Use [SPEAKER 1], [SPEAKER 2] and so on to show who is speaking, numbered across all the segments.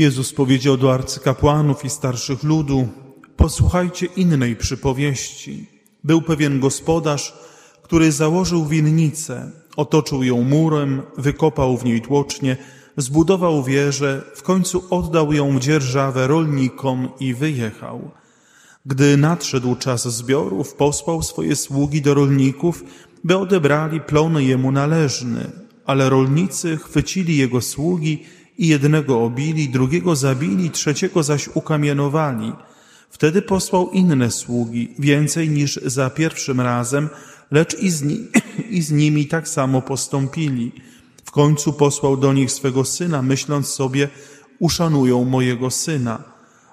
[SPEAKER 1] Jezus powiedział do arcykapłanów i starszych ludu: Posłuchajcie innej przypowieści. Był pewien gospodarz, który założył winnicę, otoczył ją murem, wykopał w niej tłocznie, zbudował wieżę, w końcu oddał ją w dzierżawę rolnikom i wyjechał. Gdy nadszedł czas zbiorów, posłał swoje sługi do rolników, by odebrali plon jemu należny, ale rolnicy chwycili jego sługi i jednego obili, drugiego zabili, trzeciego zaś ukamienowali. Wtedy posłał inne sługi, więcej niż za pierwszym razem, lecz i z, ni i z nimi tak samo postąpili. W końcu posłał do nich swego syna, myśląc sobie, uszanują mojego syna.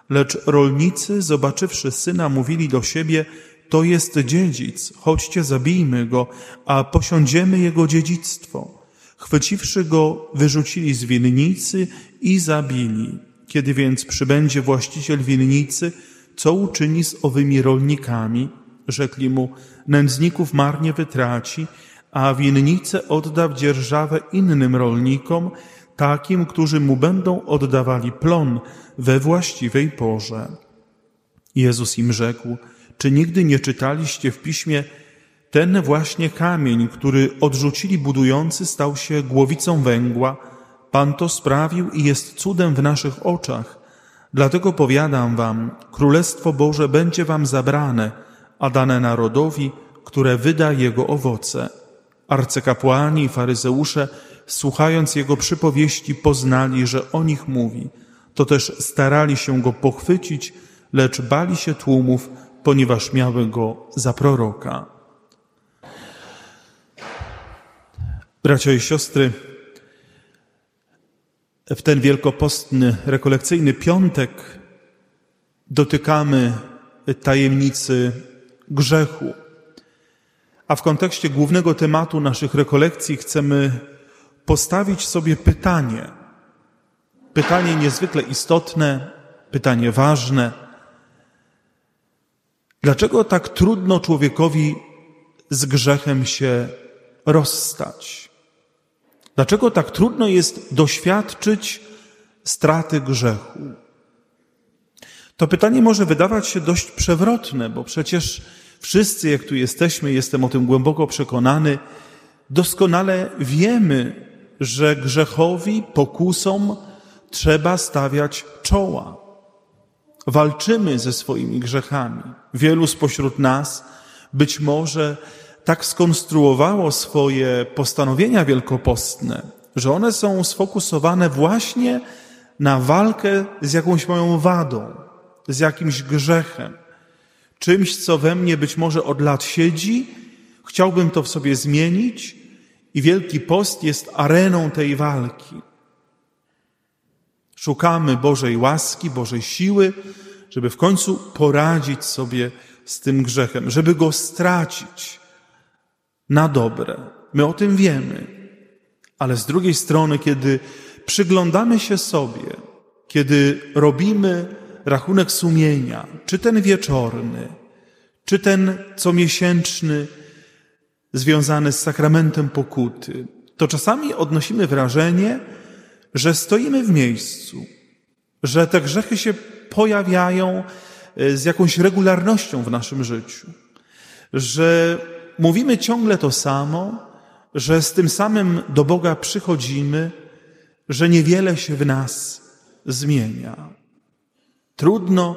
[SPEAKER 1] Lecz rolnicy, zobaczywszy syna, mówili do siebie, to jest dziedzic, chodźcie, zabijmy go, a posiądziemy jego dziedzictwo. Chwyciwszy go, wyrzucili z winnicy i zabili. Kiedy więc przybędzie właściciel winnicy, co uczyni z owymi rolnikami? Rzekli mu, nędzników marnie wytraci, a winnicę odda w dzierżawę innym rolnikom, takim, którzy mu będą oddawali plon we właściwej porze. Jezus im rzekł, czy nigdy nie czytaliście w piśmie, ten właśnie kamień, który odrzucili budujący, stał się głowicą węgła. Pan to sprawił i jest cudem w naszych oczach. Dlatego powiadam wam, Królestwo Boże będzie wam zabrane, a dane narodowi, które wyda jego owoce. Arcykapłani i faryzeusze, słuchając jego przypowieści, poznali, że o nich mówi. To też starali się go pochwycić, lecz bali się tłumów, ponieważ miały go za proroka. Bracia i siostry, w ten wielkopostny, rekolekcyjny piątek dotykamy tajemnicy grzechu. A w kontekście głównego tematu naszych rekolekcji chcemy postawić sobie pytanie. Pytanie niezwykle istotne, pytanie ważne. Dlaczego tak trudno człowiekowi z grzechem się rozstać? Dlaczego tak trudno jest doświadczyć straty grzechu? To pytanie może wydawać się dość przewrotne, bo przecież wszyscy, jak tu jesteśmy, jestem o tym głęboko przekonany, doskonale wiemy, że grzechowi, pokusom trzeba stawiać czoła. Walczymy ze swoimi grzechami. Wielu spośród nas być może tak skonstruowało swoje postanowienia wielkopostne, że one są sfokusowane właśnie na walkę z jakąś moją wadą, z jakimś grzechem, czymś, co we mnie być może od lat siedzi, chciałbym to w sobie zmienić i Wielki Post jest areną tej walki. Szukamy Bożej łaski, Bożej siły, żeby w końcu poradzić sobie z tym grzechem, żeby go stracić, na dobre. My o tym wiemy. Ale z drugiej strony, kiedy przyglądamy się sobie, kiedy robimy rachunek sumienia, czy ten wieczorny, czy ten comiesięczny, związany z sakramentem pokuty, to czasami odnosimy wrażenie, że stoimy w miejscu, że te grzechy się pojawiają e, z jakąś regularnością w naszym życiu, że mówimy ciągle to samo, że z tym samym do Boga przychodzimy, że niewiele się w nas zmienia. Trudno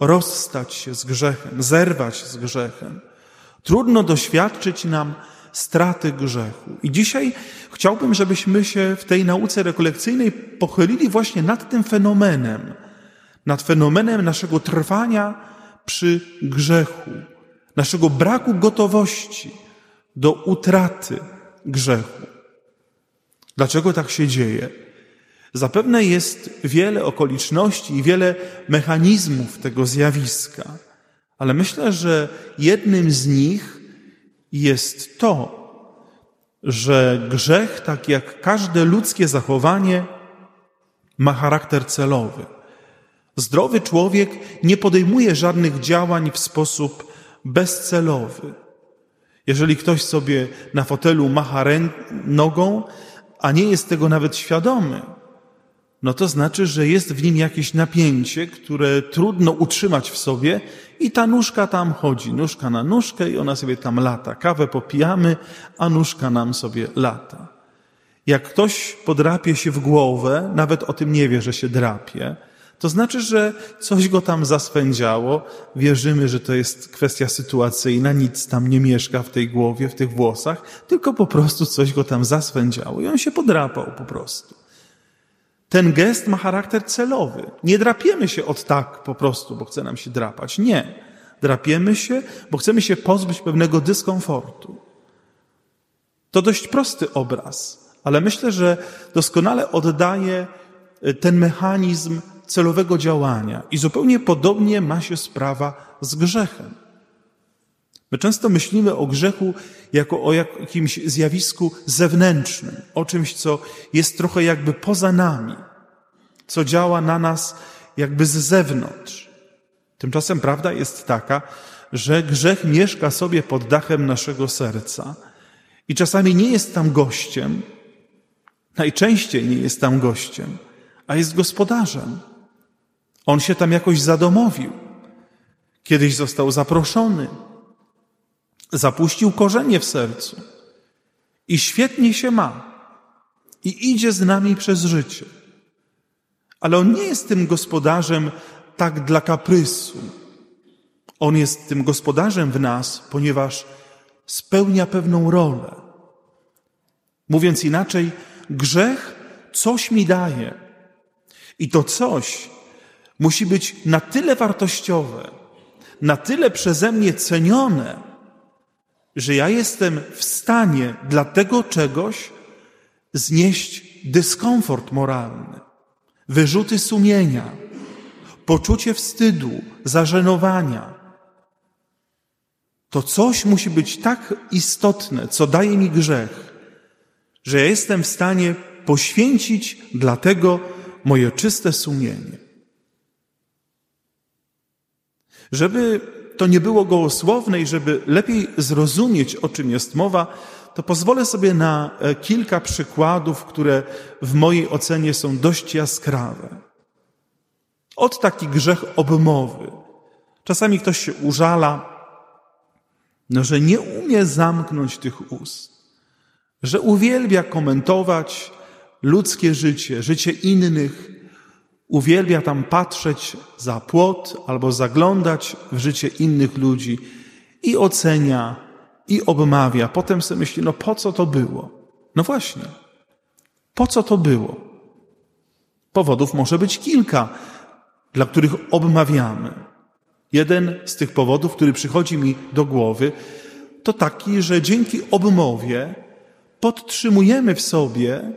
[SPEAKER 1] rozstać się z grzechem, zerwać z grzechem. Trudno doświadczyć nam straty grzechu. I dzisiaj chciałbym, żebyśmy się w tej nauce rekolekcyjnej pochylili właśnie nad tym fenomenem, nad fenomenem naszego trwania przy grzechu, naszego braku gotowości do utraty grzechu. Dlaczego tak się dzieje? Zapewne jest wiele okoliczności i wiele mechanizmów tego zjawiska, ale myślę, że jednym z nich jest to, że grzech, tak jak każde ludzkie zachowanie, ma charakter celowy. Zdrowy człowiek nie podejmuje żadnych działań w sposób bezcelowy. Jeżeli ktoś sobie na fotelu macha nogą, a nie jest tego nawet świadomy, no to znaczy, że jest w nim jakieś napięcie, które trudno utrzymać w sobie i ta nóżka tam chodzi, nóżka na nóżkę i ona sobie tam lata. Kawę popijamy, a nóżka nam sobie lata. Jak ktoś podrapie się w głowę, nawet o tym nie wie, że się drapie, to znaczy, że coś go tam zaswędziało. Wierzymy, że to jest kwestia sytuacyjna, nic tam nie mieszka w tej głowie, w tych włosach, tylko po prostu coś go tam zaswędziało i on się podrapał po prostu. Ten gest ma charakter celowy. Nie drapiemy się od tak po prostu, bo chce nam się drapać. Nie. Drapiemy się, bo chcemy się pozbyć pewnego dyskomfortu. To dość prosty obraz, ale myślę, że doskonale oddaje y, ten mechanizm celowego działania. I zupełnie podobnie ma się sprawa z grzechem. My często myślimy o grzechu jako o jakimś zjawisku zewnętrznym, o czymś, co jest trochę jakby poza nami, co działa na nas jakby z zewnątrz. Tymczasem prawda jest taka, że grzech mieszka sobie pod dachem naszego serca i czasami nie jest tam gościem, najczęściej nie jest tam gościem, a jest gospodarzem. On się tam jakoś zadomowił. Kiedyś został zaproszony, zapuścił korzenie w sercu i świetnie się ma i idzie z nami przez życie. Ale on nie jest tym gospodarzem tak dla kaprysu. On jest tym gospodarzem w nas, ponieważ spełnia pewną rolę. Mówiąc inaczej, grzech coś mi daje. I to coś musi być na tyle wartościowe, na tyle przeze mnie cenione, że ja jestem w stanie dla tego czegoś znieść dyskomfort moralny, wyrzuty sumienia, poczucie wstydu, zażenowania. To coś musi być tak istotne, co daje mi grzech, że ja jestem w stanie poświęcić dla tego moje czyste sumienie. Żeby to nie było gołosłowne i żeby lepiej zrozumieć, o czym jest mowa, to pozwolę sobie na e, kilka przykładów, które w mojej ocenie są dość jaskrawe. Od taki grzech obmowy. Czasami ktoś się użala, no, że nie umie zamknąć tych ust, że uwielbia komentować ludzkie życie, życie innych, uwielbia tam patrzeć za płot albo zaglądać w życie innych ludzi i ocenia, i obmawia. Potem sobie myśli, no po co to było? No właśnie, po co to było? Powodów może być kilka, dla których obmawiamy. Jeden z tych powodów, który przychodzi mi do głowy, to taki, że dzięki obmowie podtrzymujemy w sobie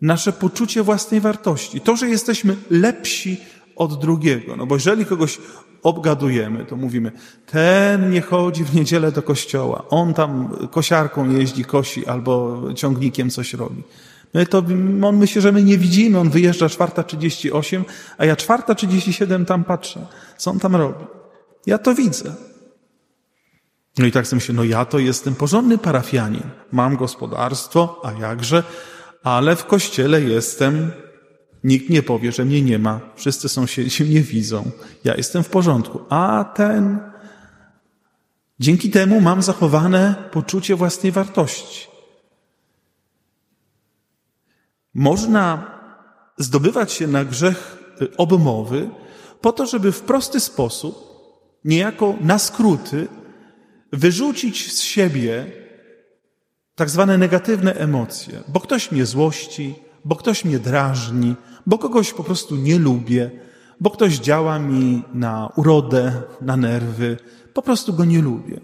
[SPEAKER 1] nasze poczucie własnej wartości. To, że jesteśmy lepsi od drugiego. No bo jeżeli kogoś obgadujemy, to mówimy, ten nie chodzi w niedzielę do kościoła, on tam kosiarką jeździ, kosi albo ciągnikiem coś robi. No to on myśli, że my nie widzimy, on wyjeżdża czwarta 38, a ja czwarta 37 tam patrzę, co on tam robi. Ja to widzę. No i tak sobie myślę, no ja to jestem porządny parafianin, mam gospodarstwo, a jakże, ale w kościele jestem, nikt nie powie, że mnie nie ma, wszyscy sąsiedzi mnie widzą, ja jestem w porządku, a ten, dzięki temu mam zachowane poczucie własnej wartości. Można zdobywać się na grzech obmowy po to, żeby w prosty sposób, niejako na skróty, wyrzucić z siebie tak zwane negatywne emocje, bo ktoś mnie złości, bo ktoś mnie drażni, bo kogoś po prostu nie lubię, bo ktoś działa mi na urodę, na nerwy, po prostu go nie lubię.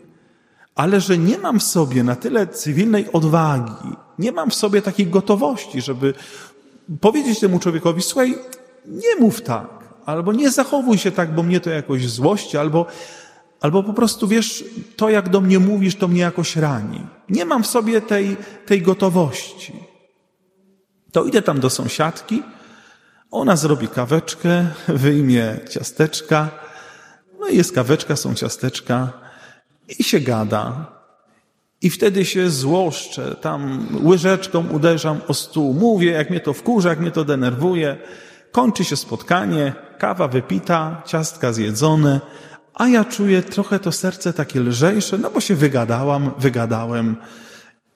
[SPEAKER 1] Ale że nie mam w sobie na tyle cywilnej odwagi, nie mam w sobie takiej gotowości, żeby powiedzieć temu człowiekowi, słuchaj, nie mów tak, albo nie zachowuj się tak, bo mnie to jakoś złości, albo Albo po prostu wiesz, to jak do mnie mówisz, to mnie jakoś rani. Nie mam w sobie tej, tej gotowości. To idę tam do sąsiadki, ona zrobi kaweczkę, wyjmie ciasteczka, no i jest kaweczka, są ciasteczka i się gada. I wtedy się złoszczę, tam łyżeczką uderzam o stół, mówię, jak mnie to wkurza, jak mnie to denerwuje. Kończy się spotkanie, kawa wypita, ciastka zjedzone, a ja czuję trochę to serce takie lżejsze, no bo się wygadałam, wygadałem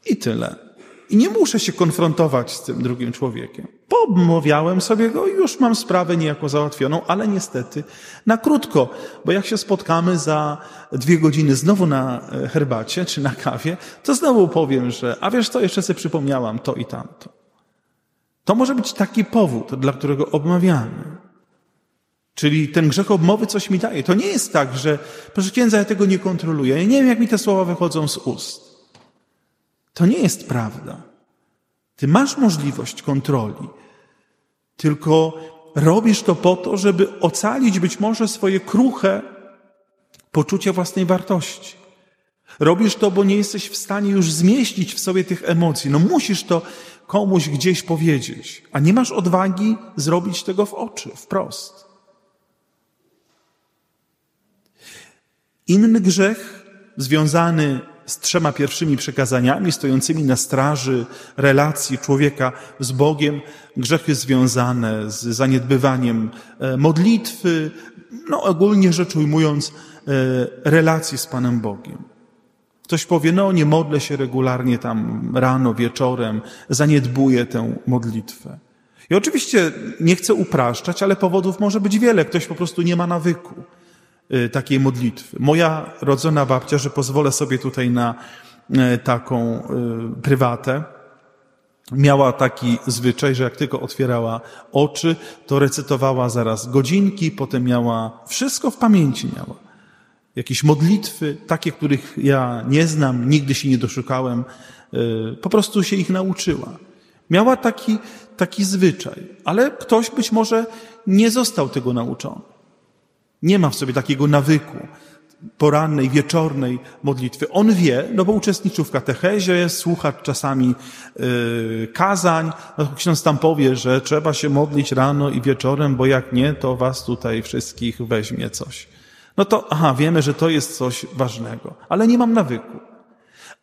[SPEAKER 1] i tyle. I nie muszę się konfrontować z tym drugim człowiekiem. Pomówiałem sobie go i już mam sprawę niejako załatwioną, ale niestety na krótko, bo jak się spotkamy za dwie godziny znowu na e, herbacie czy na kawie, to znowu powiem, że a wiesz co, jeszcze sobie przypomniałam to i tamto. To może być taki powód, dla którego obmawiamy. Czyli ten grzech obmowy coś mi daje. To nie jest tak, że proszę księdza, ja tego nie kontroluję. Ja nie wiem, jak mi te słowa wychodzą z ust. To nie jest prawda. Ty masz możliwość kontroli, tylko robisz to po to, żeby ocalić być może swoje kruche poczucie własnej wartości. Robisz to, bo nie jesteś w stanie już zmieścić w sobie tych emocji. No musisz to komuś gdzieś powiedzieć, a nie masz odwagi zrobić tego w oczy, wprost. Inny grzech związany z trzema pierwszymi przekazaniami stojącymi na straży relacji człowieka z Bogiem, grzechy związane z zaniedbywaniem e, modlitwy, no ogólnie rzecz ujmując, e, relacji z Panem Bogiem. Ktoś powie, no nie modlę się regularnie tam rano, wieczorem, zaniedbuję tę modlitwę. I oczywiście nie chcę upraszczać, ale powodów może być wiele. Ktoś po prostu nie ma nawyku. Y, takiej modlitwy. Moja rodzona babcia, że pozwolę sobie tutaj na y, taką y, prywatę, miała taki zwyczaj, że jak tylko otwierała oczy, to recytowała zaraz godzinki, potem miała wszystko w pamięci miała. Jakieś modlitwy, takie, których ja nie znam, nigdy się nie doszukałem, po prostu się ich nauczyła. Miała taki, taki zwyczaj, ale ktoś być może nie został tego nauczony. Nie ma w sobie takiego nawyku porannej, wieczornej modlitwy. On wie, no bo uczestniczył w katechezie, słucha czasami yy, kazań. No, ksiądz tam powie, że trzeba się modlić rano i wieczorem, bo jak nie, to was tutaj wszystkich weźmie coś. No to, aha, wiemy, że to jest coś ważnego, ale nie mam nawyku.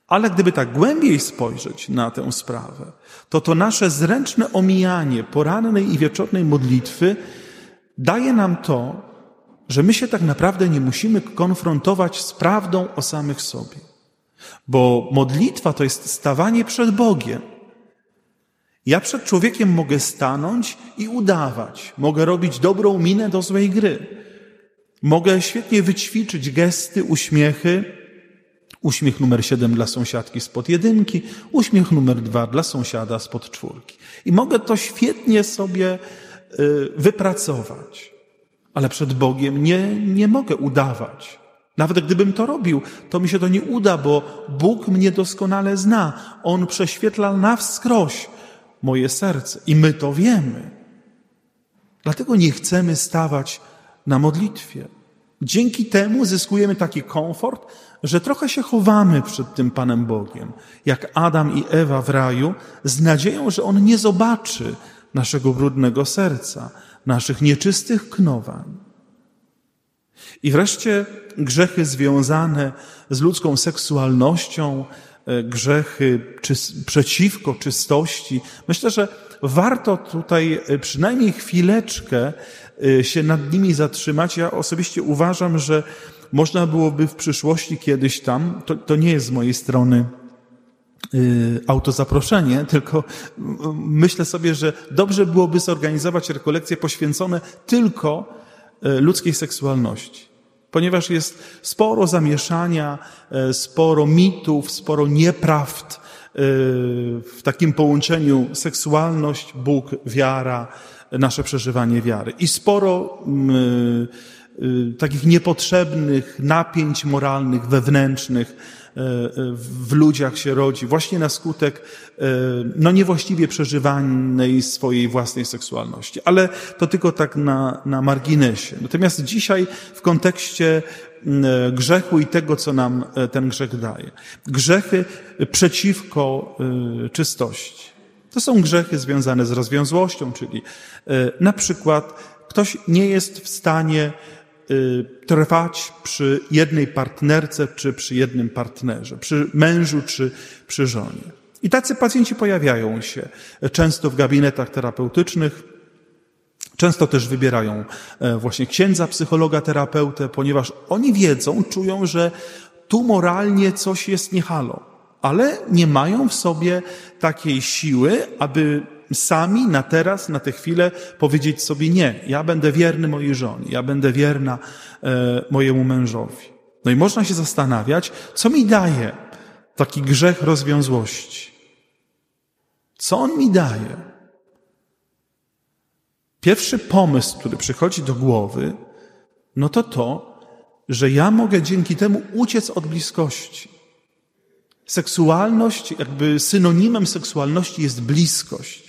[SPEAKER 1] Ale gdyby tak głębiej spojrzeć na tę sprawę, to to nasze zręczne omijanie porannej i wieczornej modlitwy daje nam to, że my się tak naprawdę nie musimy konfrontować z prawdą o samych sobie. Bo modlitwa to jest stawanie przed Bogiem. Ja przed człowiekiem mogę stanąć i udawać. Mogę robić dobrą minę do złej gry. Mogę świetnie wyćwiczyć gesty, uśmiechy. Uśmiech numer siedem dla sąsiadki spod jedynki, uśmiech numer dwa dla sąsiada spod czwórki. I mogę to świetnie sobie y, wypracować ale przed Bogiem nie, nie mogę udawać. Nawet gdybym to robił, to mi się to nie uda, bo Bóg mnie doskonale zna. On prześwietla na wskroś moje serce i my to wiemy. Dlatego nie chcemy stawać na modlitwie. Dzięki temu zyskujemy taki komfort, że trochę się chowamy przed tym Panem Bogiem, jak Adam i Ewa w raju, z nadzieją, że On nie zobaczy naszego brudnego serca, naszych nieczystych knowań. I wreszcie grzechy związane z ludzką seksualnością, e, grzechy przeciwko czystości. Myślę, że warto tutaj e, przynajmniej chwileczkę e, się nad nimi zatrzymać. Ja osobiście uważam, że można byłoby w przyszłości kiedyś tam, to, to nie jest z mojej strony autozaproszenie, tylko myślę sobie, że dobrze byłoby zorganizować rekolekcje poświęcone tylko y, ludzkiej seksualności. Ponieważ jest sporo zamieszania, y, sporo mitów, sporo nieprawd w takim połączeniu seksualność, Bóg, wiara, nasze przeżywanie wiary. I sporo takich niepotrzebnych napięć moralnych, wewnętrznych, w ludziach się rodzi właśnie na skutek e, no niewłaściwie przeżywanej swojej własnej seksualności. Ale to tylko tak na, na marginesie. Natomiast dzisiaj w kontekście e, grzechu i tego, co nam ten grzech daje. Grzechy przeciwko czystości. To są grzechy związane z rozwiązłością, czyli na przykład ktoś nie jest w stanie trwać przy jednej partnerce czy przy jednym partnerze, przy mężu czy przy żonie. I tacy pacjenci pojawiają się często w gabinetach terapeutycznych. Często też wybierają e, właśnie księdza, psychologa, terapeutę, ponieważ oni wiedzą, czują, że tu moralnie coś jest niehalo, ale nie mają w sobie takiej siły, aby sami na teraz, na tę chwilę powiedzieć sobie nie, ja będę wierny mojej żonie, ja będę wierna e, mojemu mężowi. No i można się zastanawiać, co mi daje taki grzech rozwiązłości. Co on mi daje? Pierwszy pomysł, który przychodzi do głowy, no to to, że ja mogę dzięki temu uciec od bliskości. Seksualność, jakby synonimem seksualności jest bliskość,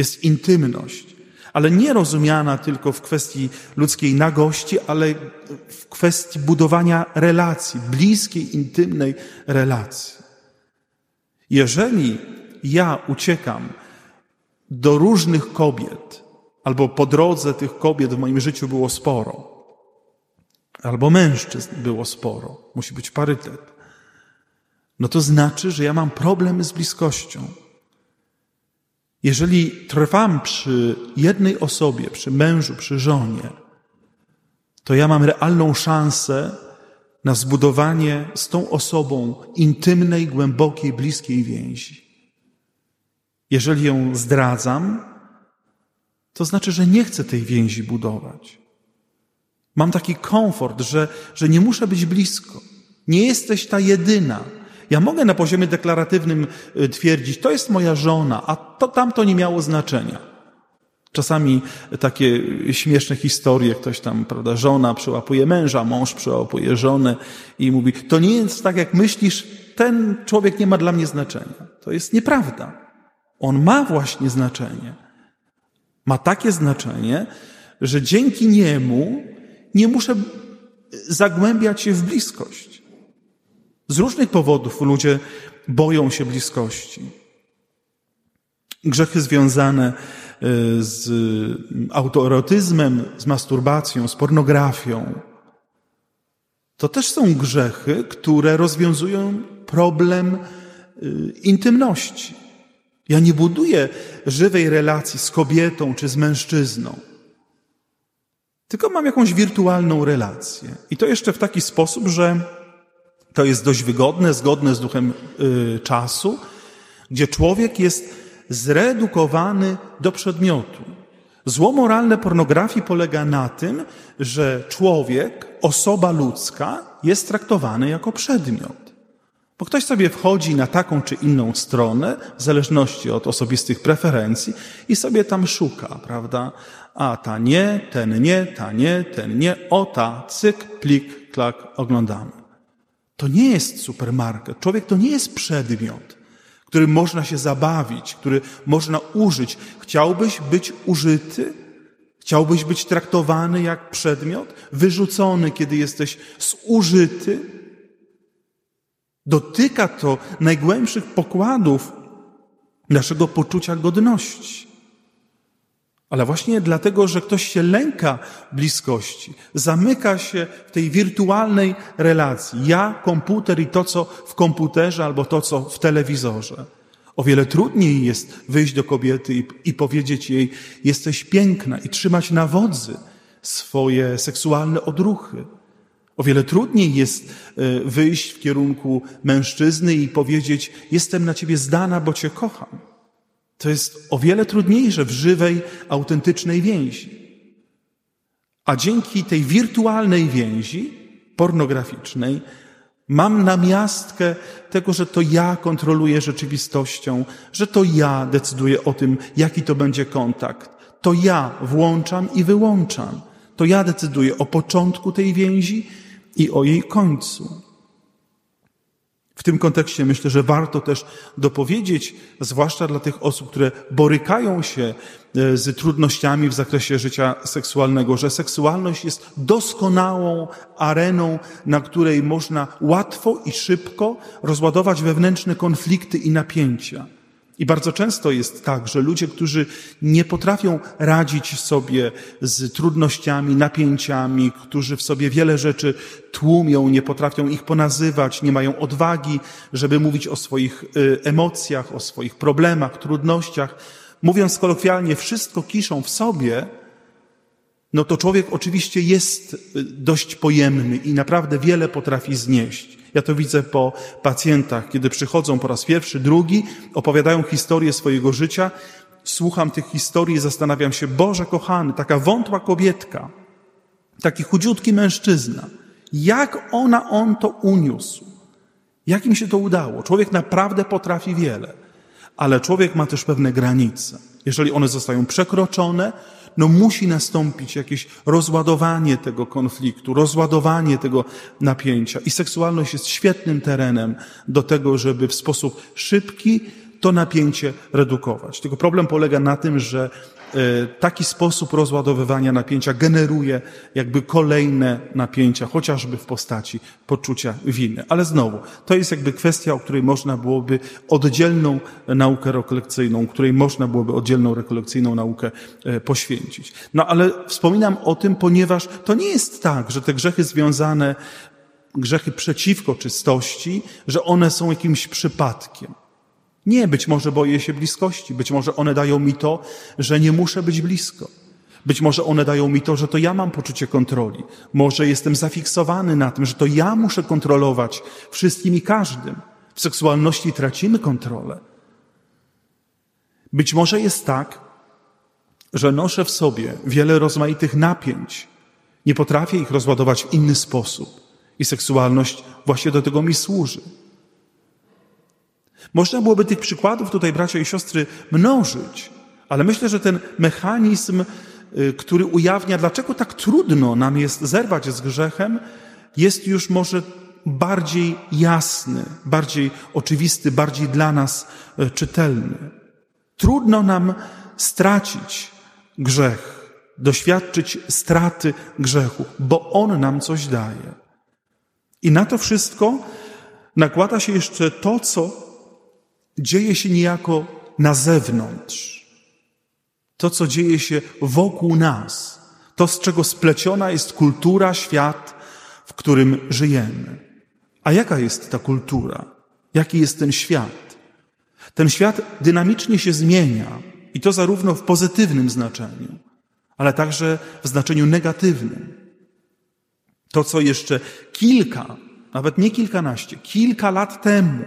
[SPEAKER 1] jest intymność, ale nie rozumiana tylko w kwestii ludzkiej nagości, ale w kwestii budowania relacji, bliskiej, intymnej relacji. Jeżeli ja uciekam do różnych kobiet, albo po drodze tych kobiet w moim życiu było sporo, albo mężczyzn było sporo, musi być parytet, no to znaczy, że ja mam problem z bliskością. Jeżeli trwam przy jednej osobie, przy mężu, przy żonie, to ja mam realną szansę na zbudowanie z tą osobą intymnej, głębokiej, bliskiej więzi. Jeżeli ją zdradzam, to znaczy, że nie chcę tej więzi budować. Mam taki komfort, że, że nie muszę być blisko. Nie jesteś ta jedyna. Ja mogę na poziomie deklaratywnym y, twierdzić, to jest moja żona, a to tamto nie miało znaczenia. Czasami takie śmieszne historie, ktoś tam, prawda, żona przyłapuje męża, mąż przyłapuje żonę i mówi, to nie jest tak, jak myślisz, ten człowiek nie ma dla mnie znaczenia. To jest nieprawda. On ma właśnie znaczenie. Ma takie znaczenie, że dzięki niemu nie muszę zagłębiać się w bliskość. Z różnych powodów ludzie boją się bliskości. Grzechy związane e, z autoerotyzmem, z masturbacją, z pornografią. To też są grzechy, które rozwiązują problem e, intymności. Ja nie buduję żywej relacji z kobietą czy z mężczyzną, tylko mam jakąś wirtualną relację. I to jeszcze w taki sposób, że to jest dość wygodne, zgodne z duchem y, czasu, gdzie człowiek jest zredukowany do przedmiotu. Zło moralne pornografii polega na tym, że człowiek, osoba ludzka jest traktowany jako przedmiot. Bo ktoś sobie wchodzi na taką czy inną stronę, w zależności od osobistych preferencji, i sobie tam szuka, prawda? A ta nie, ten nie, ta nie, ten nie, o ta, cyk, plik, klak, oglądamy. To nie jest supermarket. Człowiek to nie jest przedmiot, który można się zabawić, który można użyć. Chciałbyś być użyty? Chciałbyś być traktowany jak przedmiot? Wyrzucony, kiedy jesteś zużyty? Dotyka to najgłębszych pokładów naszego poczucia godności. Ale właśnie dlatego, że ktoś się lęka bliskości, zamyka się w tej wirtualnej relacji. Ja, komputer i to, co w komputerze, albo to, co w telewizorze. O wiele trudniej jest wyjść do kobiety i, i powiedzieć jej, jesteś piękna i trzymać na wodzy swoje seksualne odruchy. O wiele trudniej jest e, wyjść w kierunku mężczyzny i powiedzieć: Jestem na ciebie zdana, bo cię kocham. To jest o wiele trudniejsze w żywej, autentycznej więzi. A dzięki tej wirtualnej więzi, pornograficznej, mam namiastkę tego, że to ja kontroluję rzeczywistością, że to ja decyduję o tym, jaki to będzie kontakt. To ja włączam i wyłączam. To ja decyduję o początku tej więzi i o jej końcu. W tym kontekście myślę, że warto też dopowiedzieć, zwłaszcza dla tych osób, które borykają się e, z trudnościami w zakresie życia seksualnego, że seksualność jest doskonałą areną, na której można łatwo i szybko rozładować wewnętrzne konflikty i napięcia. I bardzo często jest tak, że ludzie, którzy nie potrafią radzić sobie z trudnościami, napięciami, którzy w sobie wiele rzeczy tłumią, nie potrafią ich ponazywać, nie mają odwagi, żeby mówić o swoich y, emocjach, o swoich problemach, trudnościach, mówiąc kolokwialnie, wszystko kiszą w sobie, no to człowiek oczywiście jest y, dość pojemny i naprawdę wiele potrafi znieść. Ja to widzę po pacjentach, kiedy przychodzą po raz pierwszy, drugi, opowiadają historię swojego życia, słucham tych historii i zastanawiam się, Boże kochany, taka wątła kobietka, taki chudziutki mężczyzna, jak ona, on to uniósł? Jak im się to udało? Człowiek naprawdę potrafi wiele, ale człowiek ma też pewne granice. Jeżeli one zostają przekroczone, no musi nastąpić jakieś rozładowanie tego konfliktu, rozładowanie tego napięcia. I seksualność jest świetnym terenem do tego, żeby w sposób szybki to napięcie redukować. Tylko problem polega na tym, że e, taki sposób rozładowywania napięcia generuje jakby kolejne napięcia, chociażby w postaci poczucia winy. Ale znowu, to jest jakby kwestia, o której można byłoby oddzielną naukę rekolekcyjną, której można byłoby oddzielną rekolekcyjną naukę e, poświęcić. No ale wspominam o tym, ponieważ to nie jest tak, że te grzechy związane, grzechy przeciwko czystości, że one są jakimś przypadkiem. Nie, być może boję się bliskości, być może one dają mi to, że nie muszę być blisko. Być może one dają mi to, że to ja mam poczucie kontroli. Może jestem zafiksowany na tym, że to ja muszę kontrolować wszystkim i każdym. W seksualności tracimy kontrolę. Być może jest tak, że noszę w sobie wiele rozmaitych napięć. Nie potrafię ich rozładować w inny sposób. I seksualność właśnie do tego mi służy. Można byłoby tych przykładów tutaj, bracia i siostry, mnożyć, ale myślę, że ten mechanizm, y, który ujawnia, dlaczego tak trudno nam jest zerwać z grzechem, jest już może bardziej jasny, bardziej oczywisty, bardziej dla nas y, czytelny. Trudno nam stracić grzech, doświadczyć straty grzechu, bo on nam coś daje. I na to wszystko nakłada się jeszcze to, co dzieje się niejako na zewnątrz. To, co dzieje się wokół nas, to, z czego spleciona jest kultura, świat, w którym żyjemy. A jaka jest ta kultura? Jaki jest ten świat? Ten świat dynamicznie się zmienia i to zarówno w pozytywnym znaczeniu, ale także w znaczeniu negatywnym. To, co jeszcze kilka, nawet nie kilkanaście, kilka lat temu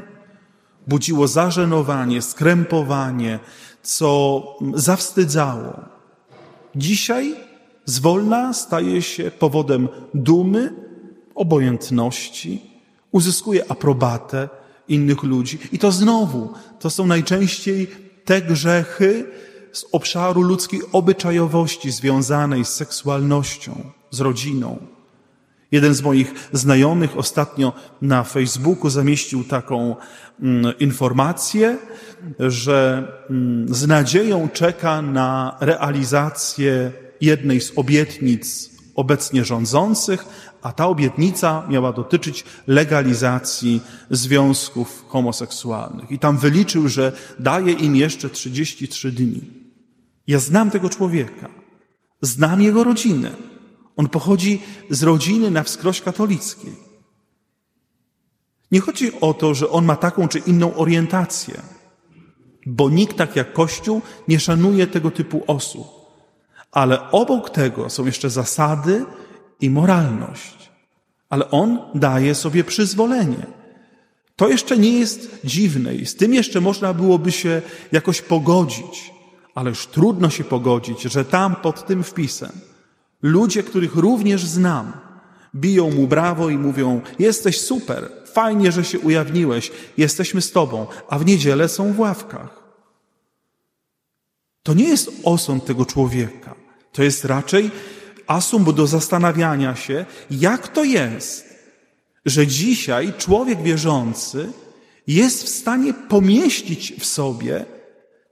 [SPEAKER 1] budziło zażenowanie, skrępowanie, co zawstydzało. Dzisiaj zwolna staje się powodem dumy, obojętności, uzyskuje aprobatę innych ludzi. I to znowu, to są najczęściej te grzechy z obszaru ludzkiej obyczajowości związanej z seksualnością, z rodziną. Jeden z moich znajomych ostatnio na Facebooku zamieścił taką mm, informację, że mm, z nadzieją czeka na realizację jednej z obietnic obecnie rządzących, a ta obietnica miała dotyczyć legalizacji związków homoseksualnych. I tam wyliczył, że daje im jeszcze 33 dni. Ja znam tego człowieka, znam jego rodzinę. On pochodzi z rodziny na wskroś katolickiej. Nie chodzi o to, że on ma taką czy inną orientację, bo nikt tak jak Kościół nie szanuje tego typu osób. Ale obok tego są jeszcze zasady i moralność. Ale on daje sobie przyzwolenie. To jeszcze nie jest dziwne i z tym jeszcze można byłoby się jakoś pogodzić, ale już trudno się pogodzić, że tam pod tym wpisem Ludzie, których również znam, biją mu brawo i mówią: Jesteś super, fajnie, że się ujawniłeś, jesteśmy z tobą, a w niedzielę są w ławkach. To nie jest osąd tego człowieka. To jest raczej asumb do zastanawiania się, jak to jest, że dzisiaj człowiek wierzący jest w stanie pomieścić w sobie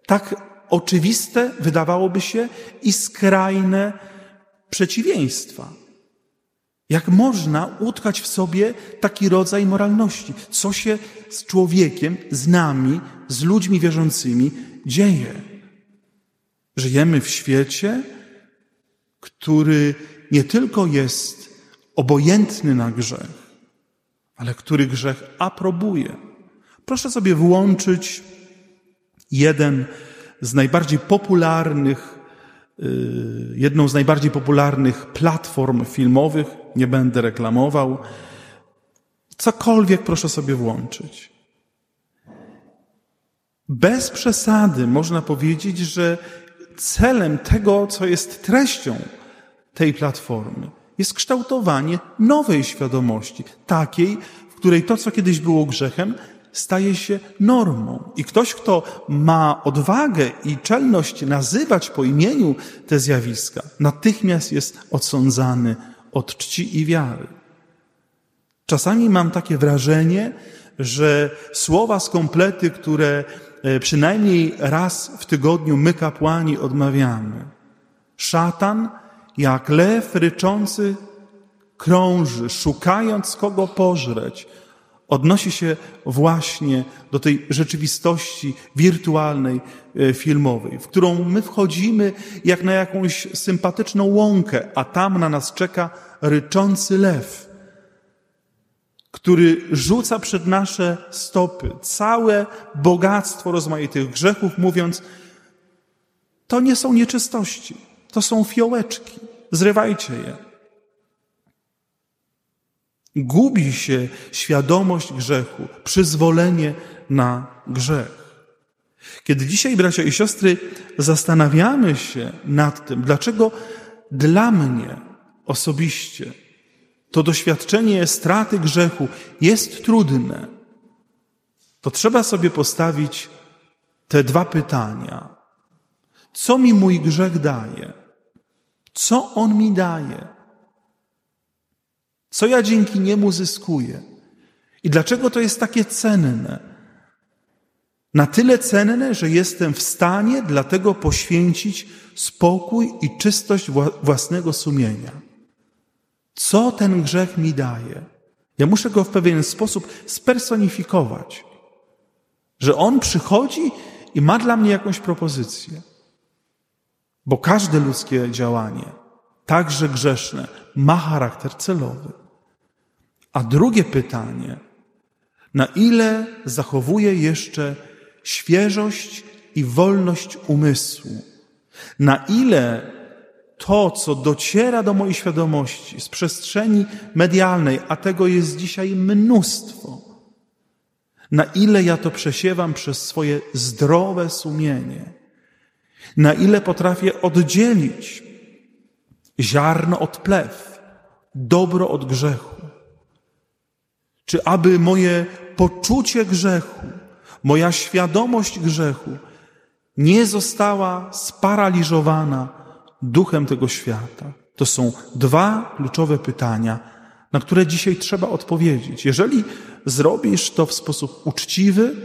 [SPEAKER 1] tak oczywiste, wydawałoby się, i skrajne przeciwieństwa. Jak można utkać w sobie taki rodzaj moralności? Co się z człowiekiem, z nami, z ludźmi wierzącymi dzieje? Żyjemy w świecie, który nie tylko jest obojętny na grzech, ale który grzech aprobuje. Proszę sobie włączyć jeden z najbardziej popularnych, jedną z najbardziej popularnych platform filmowych, nie będę reklamował. Cokolwiek proszę sobie włączyć. Bez przesady można powiedzieć, że celem tego, co jest treścią tej platformy, jest kształtowanie nowej świadomości, takiej, w której to, co kiedyś było grzechem, staje się normą. I ktoś, kto ma odwagę i czelność nazywać po imieniu te zjawiska, natychmiast jest odsądzany od czci i wiary. Czasami mam takie wrażenie, że słowa z komplety, które e, przynajmniej raz w tygodniu my kapłani odmawiamy. Szatan jak lew ryczący krąży, szukając kogo pożreć, odnosi się właśnie do tej rzeczywistości wirtualnej, e, filmowej, w którą my wchodzimy jak na jakąś sympatyczną łąkę, a tam na nas czeka ryczący lew, który rzuca przed nasze stopy całe bogactwo rozmaitych grzechów, mówiąc, to nie są nieczystości, to są fiołeczki, zrywajcie je. Gubi się świadomość grzechu, przyzwolenie na grzech. Kiedy dzisiaj, bracia i siostry, zastanawiamy się nad tym, dlaczego dla mnie osobiście to doświadczenie straty grzechu jest trudne, to trzeba sobie postawić te dwa pytania. Co mi mój grzech daje? Co on mi daje? Co ja dzięki niemu zyskuję? I dlaczego to jest takie cenne? Na tyle cenne, że jestem w stanie dlatego poświęcić spokój i czystość własnego sumienia. Co ten grzech mi daje? Ja muszę go w pewien sposób spersonifikować, że on przychodzi i ma dla mnie jakąś propozycję. Bo każde ludzkie działanie, także grzeszne, ma charakter celowy. A drugie pytanie, na ile zachowuję jeszcze świeżość i wolność umysłu? Na ile to, co dociera do mojej świadomości z przestrzeni medialnej, a tego jest dzisiaj mnóstwo, na ile ja to przesiewam przez swoje zdrowe sumienie, na ile potrafię oddzielić ziarno od plew, dobro od grzechu, czy aby moje poczucie grzechu, moja świadomość grzechu nie została sparaliżowana duchem tego świata? To są dwa kluczowe pytania, na które dzisiaj trzeba odpowiedzieć. Jeżeli zrobisz to w sposób uczciwy,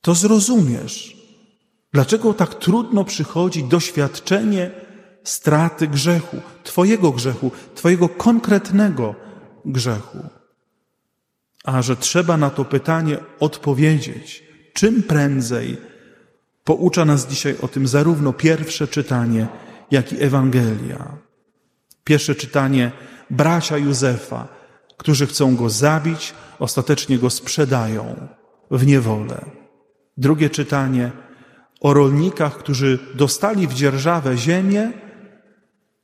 [SPEAKER 1] to zrozumiesz, dlaczego tak trudno przychodzi doświadczenie straty grzechu, Twojego grzechu, Twojego konkretnego grzechu a że trzeba na to pytanie odpowiedzieć czym prędzej, poucza nas dzisiaj o tym zarówno pierwsze czytanie, jak i Ewangelia. Pierwsze czytanie bracia Józefa, którzy chcą go zabić, ostatecznie go sprzedają w niewolę. Drugie czytanie o rolnikach, którzy dostali w dzierżawę ziemię,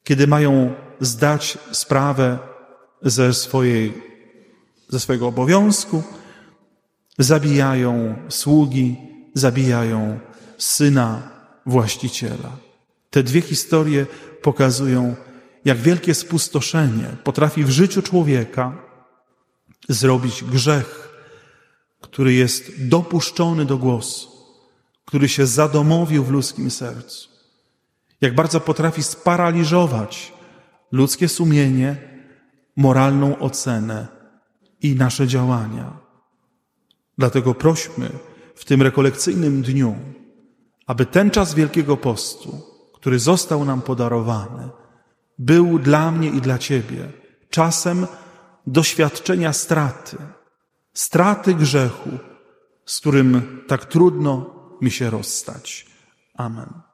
[SPEAKER 1] kiedy mają zdać sprawę ze swojej ze swojego obowiązku, zabijają sługi, zabijają syna właściciela. Te dwie historie pokazują, jak wielkie spustoszenie potrafi w życiu człowieka zrobić grzech, który jest dopuszczony do głosu, który się zadomowił w ludzkim sercu. Jak bardzo potrafi sparaliżować ludzkie sumienie, moralną ocenę i nasze działania. Dlatego prośmy w tym rekolekcyjnym dniu, aby ten czas Wielkiego Postu, który został nam podarowany, był dla mnie i dla Ciebie czasem doświadczenia straty, straty grzechu, z którym tak trudno mi się rozstać. Amen.